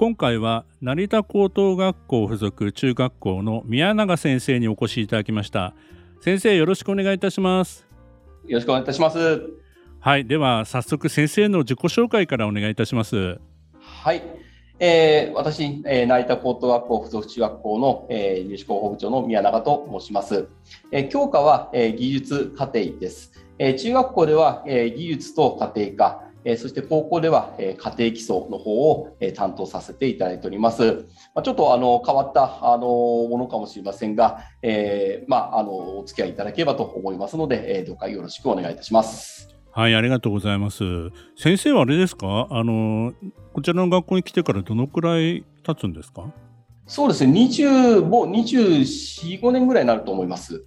今回は成田高等学校附属中学校の宮永先生にお越しいただきました。先生よろしくお願いいたします。よろしくお願いいたします。はい。では早速先生の自己紹介からお願いいたします。はい。えー、私、えー、成田高等学校附属中学校の、えー、入試広報部長の宮永と申します。えー、教科は、えー、技術課程です。えー、中学校では、えー、技術と家庭科、えそして高校では、え家庭基礎の方を、え担当させていただいております。まちょっとあの変わったあのものかもしれませんが、えまあ、あのお付き合いいただければと思いますので、えどうかよろしくお願いいたします。はい、ありがとうございます。先生はあれですか？あの、こちらの学校に来てからどのくらい経つんですか？そうですね、20、もう24、5年ぐらいになると思います。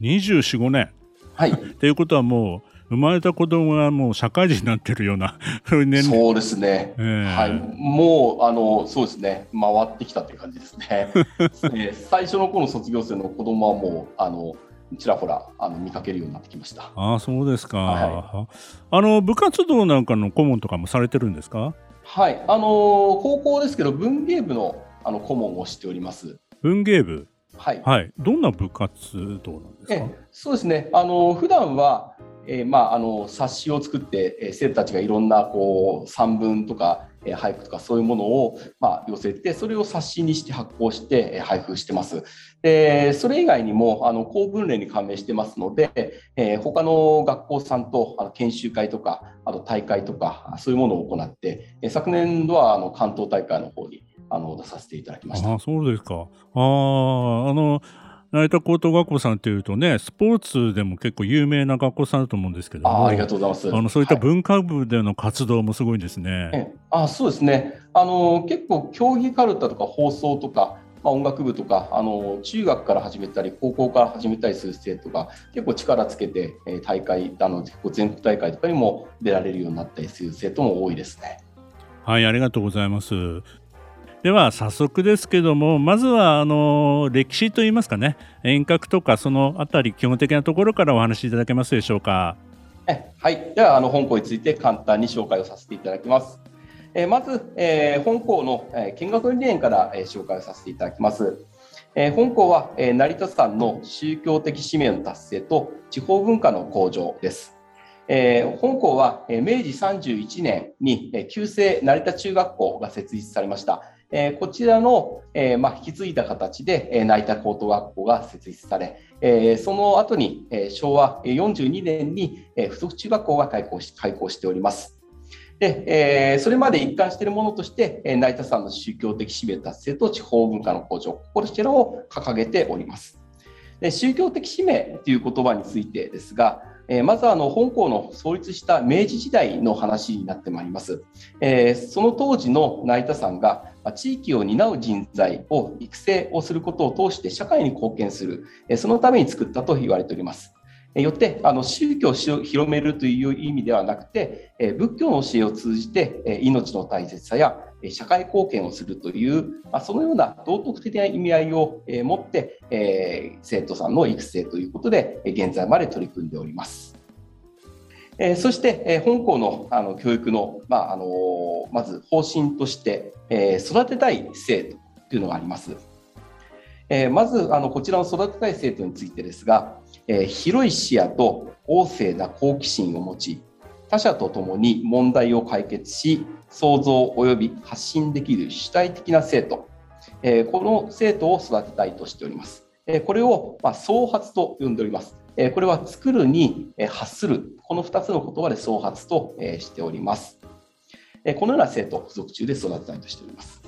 24、5年はい。ということはもう、生まれた子供がもう社会人になってるような そうですね、えー、はい、もうあのそうですね。回ってきたという感じですね、えー、最初の頃の卒業生の子供はもうあのちらほらあの見かけるようになってきました。あそうですか、はい、あの部活動なんかの顧問とかもされてるんですか？はい。あの高校ですけど文芸部のあの顧問をしております。文芸部？はい、はい、どんな部活動なんですか？そうですね。あの普段はえー、まあ、あの冊子を作って、えー、生徒たちがいろんなこう散文とか、えー、俳句とかそういうものを、まあ、寄せてそれを冊子にして発行して、えー、配布してます。でそれ以外にもあの公文連に加盟してますので、えー、他の学校さんとあの研修会とかあと大会とかそういうものを行って、えー、昨年度はあの関東大会の方にあの出させていただきました。あそうですか。ああの成田高等学校さんっていうとね、スポーツでも結構有名な学校さんだと思うんですけどあありがとうございます。あのそういった文化部での活動もすごいですね。はい、あそうですね。あの結構競技かるたとか放送とか、まあ、音楽部とかあの中学から始めたり高校から始めたりする生徒が結構力つけて、え大会あの全国大会とかにも出られるようになったりする生徒も多いですね。はい、ありがとうございます。では早速ですけどもまずはあの歴史といいますかね遠隔とかそのあたり基本的なところからお話しいただけますでしょうか。はい、ではあの本校について簡単に紹介をさせていただきます。えまず、えー、本校の、え見学理念から、え紹介をさせていただきます。え本校は、え成田山の宗教的使命の達成と地方文化の向上です。えー、本校は、え明治31年に、え旧制成田中学校が設立されました。えこちらの、えまあ、引き継いだ形で、え成田高等学校が設立され、えその後に、え昭和42年に、え附属中学校が開校し開校しております。で、え、それまで一貫しているものとして、え、成田さんの宗教的使命達成と地方文化の向上、こちらを掲げております。で宗教的使命という言葉についてですが、えまずあの本校の創立した明治時代の話になってまいります。えその当時の成田さんが地域を担う人材を育成をすることを通して社会に貢献する、そのために作ったと言われております。よってあの宗教を広めるという意味ではなくて仏教の教えを通じて命の大切さや社会貢献をするというそのような道徳的な意味合いを持って生徒さんの育成ということで現在まで取り組んでおります。えそしてえ本校のあの教育の,、まあ、あのまず方針としてえ育てたい生徒というのがあります。えまずあのこちらの育てたい生徒についてですがえ広い視野と旺盛な好奇心を持ち他者と共に問題を解決し創造及び発信できる主体的な生徒、えこの生徒を育てたいとしております。えこれを、ま創発と呼んでおります。えこれは作るに発するこの2つの言葉で創発としております。えこのような生徒を付属中で育てたいとしております。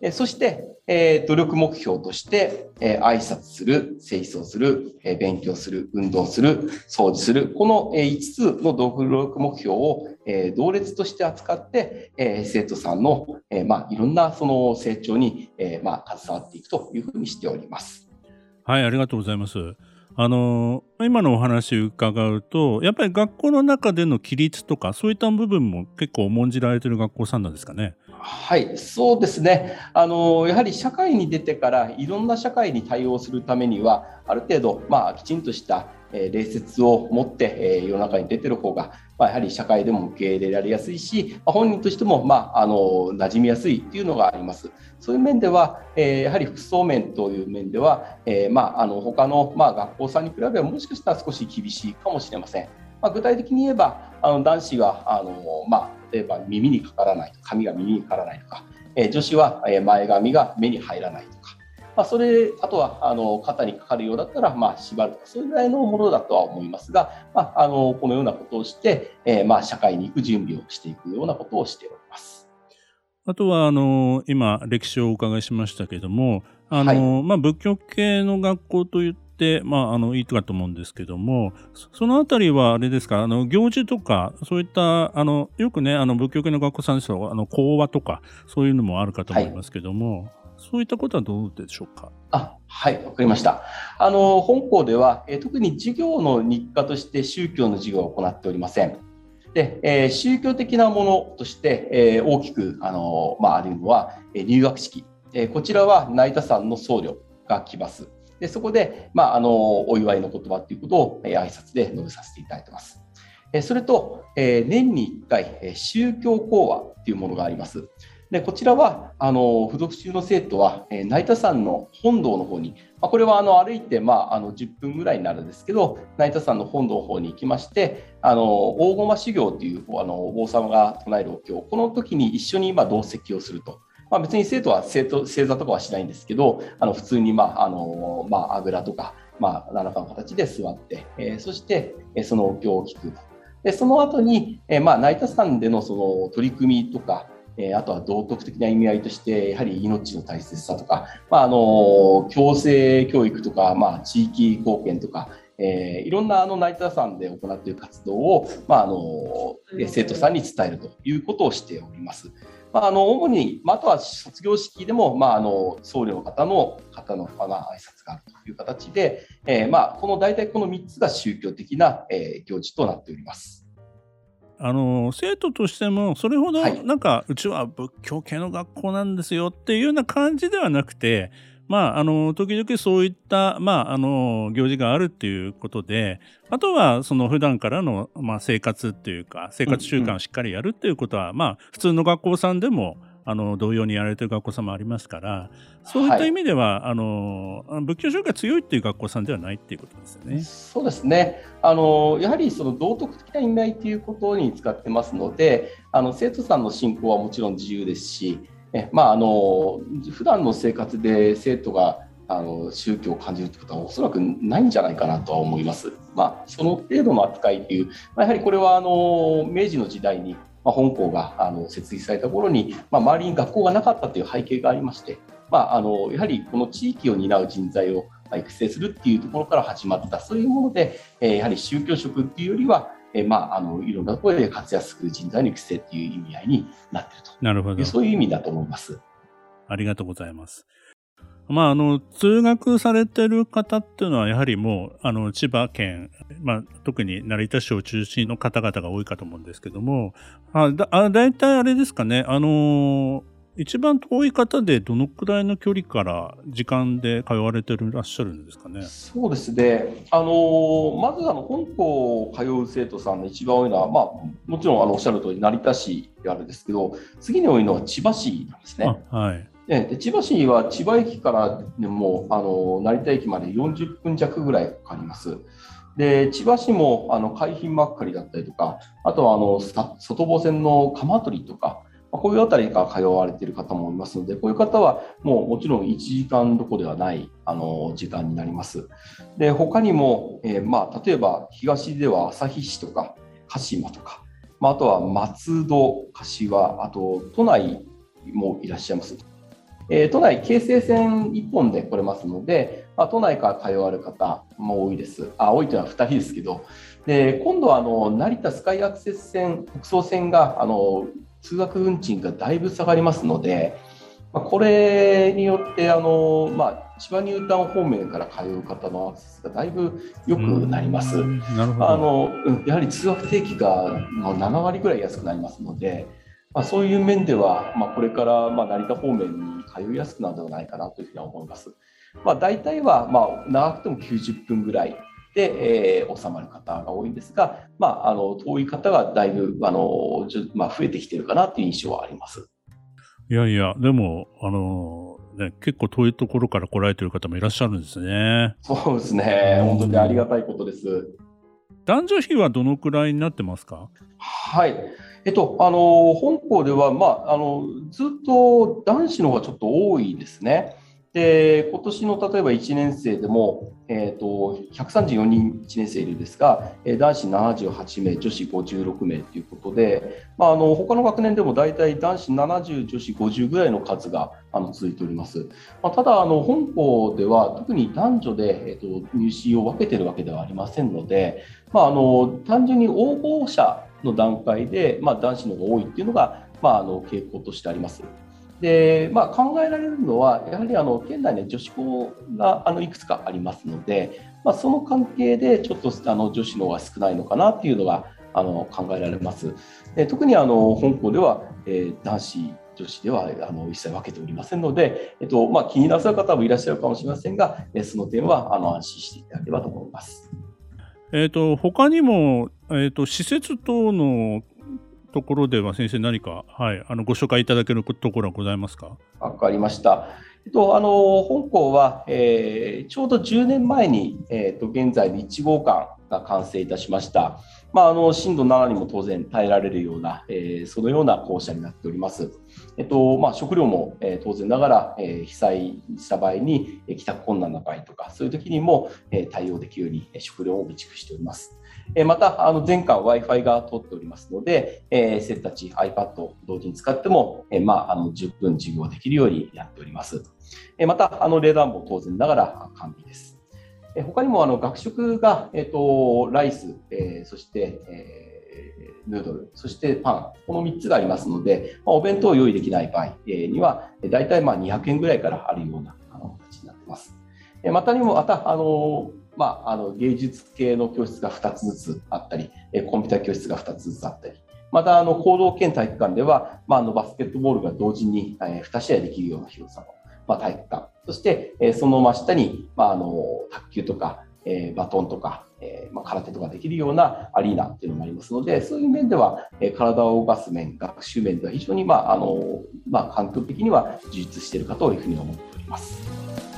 えそして、え努力目標として、え挨拶する、清掃する、え勉強する、運動する、掃除する、この、え5つの努力目標を、え同列として扱って、え生徒さんの、えまあ、いろんなその成長に、えまあ、携わっていくというふうにしております。はい、ありがとうございます。あの今のお話伺うとやっぱり学校の中での規律とかそういった部分も結構重んじられてる学校さんなんですかね？はい、そうですね。あのやはり社会に出てからいろんな社会に対応するためにはある程度まあきちんとしたえ礼節を持って、え世の中に出てる方が、まあ、やはり社会でも受け入れられやすいし、ま本人としても、まあ、あの馴染みやすいっていうのがあります。そういう面では、えやはり服装面という面では、えまあ、あの他の、まあ、学校さんに比べればもしかしたら少し厳しいかもしれません。まあ、具体的に言えばあの男子はあの、まあ、例えば耳にかからないと髪が耳にかからないとか、え女子は前髪が目に入らないとか、まあ、それあとはあの肩にかかるようだったら、まあ、縛るとかそういうぐらいのものだとは思いますが、まあ、あのこのようなことをして、えー、まあ社会に行く準備をしていくようなことをしております。あとはあの今歴史をお伺いしましたけれどもあの、はい、まあ、仏教系の学校といって、まあ、あのいいかと思うんですけどもそのあたりはあれですかあの行事とかそういったあのよくねあの仏教系の学校さんですとあの講話とかそういうのもあるかと思いますけども、はいそういったことはどうでしょうか？あはい、わかりました。あの本校では、え特に授業の日課として宗教の授業を行っておりません。で、えー、宗教的なものとして、えー、大きくあの、まあ、あるのは、え入学式、えー、こちらは成田山の僧侶が来ます。でそこで、まあ、あのお祝いの言葉ということを、えー、挨拶で述べさせていただいてます。えそれと、え年に1回、え宗教講話というものがあります。でこちらはあの付属中の生徒は、えー、成田山の本堂の方に、まあ、これはあの歩いて、まあ、あの10分ぐらいになるんですけど成田山の本堂の方に行きましてあの大駒修行というあのお坊様が唱えるお経この時に一緒に今同席をすると。まあ、別に生徒は生徒正座とかはしないんですけどあの普通に、まああのまあ、あぐらとか、まあ、何らかの形で座って、えー、そして、えー、そのお経を聞くと。でその後に、えーまあ、成田山でのその取り組みとかえあとは道徳的な意味合いとして、やはり命の大切さとか、まあ、あの共生教育とか、まあ、地域貢献とか、えー、いろんなあの成田山で行っている活動を、まあ、あの生徒さんに伝えるということをしております。まあ、あの主に、まあ、あとは卒業式でも、まあ、あの僧侶の方の方の、まあ、挨拶があるという形で、えーまあ、この大体この3つが宗教的な、えー、行事となっております。あの生徒としてもそれほどなんか、うちは仏教系の学校なんですよっていうような感じではなくてまあ、あの、時々そういった、まあ、あの、行事があるっていうことで、あとは、その普段からの、まあ、生活っていうか、生活習慣をしっかりやるっていうことは、うんうん、まあ、普通の学校さんでも、あの同様にやられてる学校さんもありますからそういった意味では、はい、あの仏教宗教が強いっていう学校さんではないっていうことですよね。そうですね。あのやはりその道徳的な意味合いということに使ってますのであの生徒さんの信仰はもちろん自由ですしえまああの普段の生活で生徒があの宗教を感じるということはおそらくないんじゃないかなとは思います。まあ、その程度の扱いという、まあ、やはりこれはあの明治の時代にまあ、本校があの設立された頃に、まあ、周りに学校がなかったという背景がありまして、まあ、あのやはりこの地域を担う人材を育成するっていうところから始まったそういうもので、え、やはり宗教職っていうよりは、えー、まあ、あのいろんなところで活躍する人材の育成っていう意味合いになっているとなるほどそういう意味だと思います。ありがとうございます。まあ、あの、通学されてる方っていうのは、やはりもう、あの、千葉県、まあ、特に成田市を中心の方々が多いかと思うんですけども、あだあ大体あれですかね、あの一番遠い方でどのくらいの距離から時間で通われてらっしゃるんですかね？そうですね。あのまずあの本校通う生徒さんの一番多いのは、まあもちろんあのおっしゃる通り成田市であるんですけど、次に多いのは千葉市なんですね。はい。で千葉市は千葉駅からでもあの成田駅まで40分弱ぐらいかかります。で千葉市もあの海浜幕張だったりとか、あとはあの外房線の鎌取とか、こういうあたりから通われている方もいますので、こういう方はもうもちろん1時間どころではないあの時間になります。で他にも、えー、まあ、例えば東では旭市とか鹿島とか、まあ、あとは松戸、柏、あと都内もいらっしゃいます。えー、都内、京成線1本で来れますので、まあ、都内から通われる方も多いです。あ多いというのは2人ですけど、で今度はあの成田スカイアクセス線、北総線があの通学運賃がだいぶ下がりますので、まあ、これによってあの、まあ、千葉ニュータウン方面から通う方のアクセスがだいぶ良くなります。なるほどあのやはり通学定期が7割ぐらい安くなりますので、まあ、そういう面では、まあ、これからまあ成田方面に通いやすくなるのではないかなというふうに思います。まあ、大体はまあ長くても90分ぐらいで、えー、収まる方が多いんですが、まあ、あの遠い方がだいぶあの、まあ、増えてきているかなという印象はあります。いやいや、でも、あのね、結構遠いところから来られてる方もいらっしゃるんですね。そうですね。本当にありがたいことです。男女比はどのくらいになってますか？はい。えっと、あの、本校では、まあ、あの、ずっと男子の方がちょっと多いですね。で、今年の例えば1年生でも、えーと、134人1年生いるんですが、え、男子78名、女子56名ということで、まあ、あの他の学年でも大体男子70、女子50ぐらいの数があの続いております。まあ、ただあの、本校では特に男女で、えーと、入試を分けているわけではありませんので、まあ、あの単純に応募者の段階で、まあ、男子の方が多いっていうのが、まあ、あの傾向としてあります。でまあ、考えられるのは、やはりあの県内に女子校があのいくつかありますので、まあ、その関係でちょっとあの女子の方が少ないのかなというのがあの考えられます。で特にあの本校では、えー、男子、女子ではあの一切分けておりませんので、えっとまあ、気になさる方もいらっしゃるかもしれませんが、えその点はあの安心していただければと思います。えーと、他にも、えーと施設等のところでは先生何か、はい、あのご紹介いただけるところはございますか？わかりました。えっと、あの本校は、えー、ちょうど10年前に、えーと、現在の1号館が完成いたしました。まあ、あの震度7にも当然耐えられるような、えー、そのような校舎になっております。えっとまあ、食料も、えー、当然ながら、えー、被災した場合に、えー、帰宅困難な場合とか、そういう時にも、えー、対応できるように、えー、食料を備蓄しております。えー、また、あの前回 Wi-Fi が通っておりますので、えー、生徒たち iPad を同時に使っても、えー、まあ、あの十分授業できるようにやっております。えー、また、あの冷暖房当然ながら完備です。え他にもあの学食が、えーと、ライス、えー、そして、えー、ヌードル、そしてパン、この3つがありますので、まあ、お弁当を用意できない場合には、大体まあ200円ぐらいからあるようなあの形になっています。またにも、また、あのまあ、あの芸術系の教室が2つずつあったり、えコンピューター教室が2つずつあったり、またあの行動兼体育館では、まあ、あのバスケットボールが同時にえ2試合できるような広さのまあ、体育館、そして、えその真下に、まあ、あの卓球とか、えバトンとか、えまあ、空手とかできるようなアリーナっていうのもありますので、そういう面では、え体を動かす面、学習面では非常に、まああのまあ、環境的には充実しているかというふうに思っております。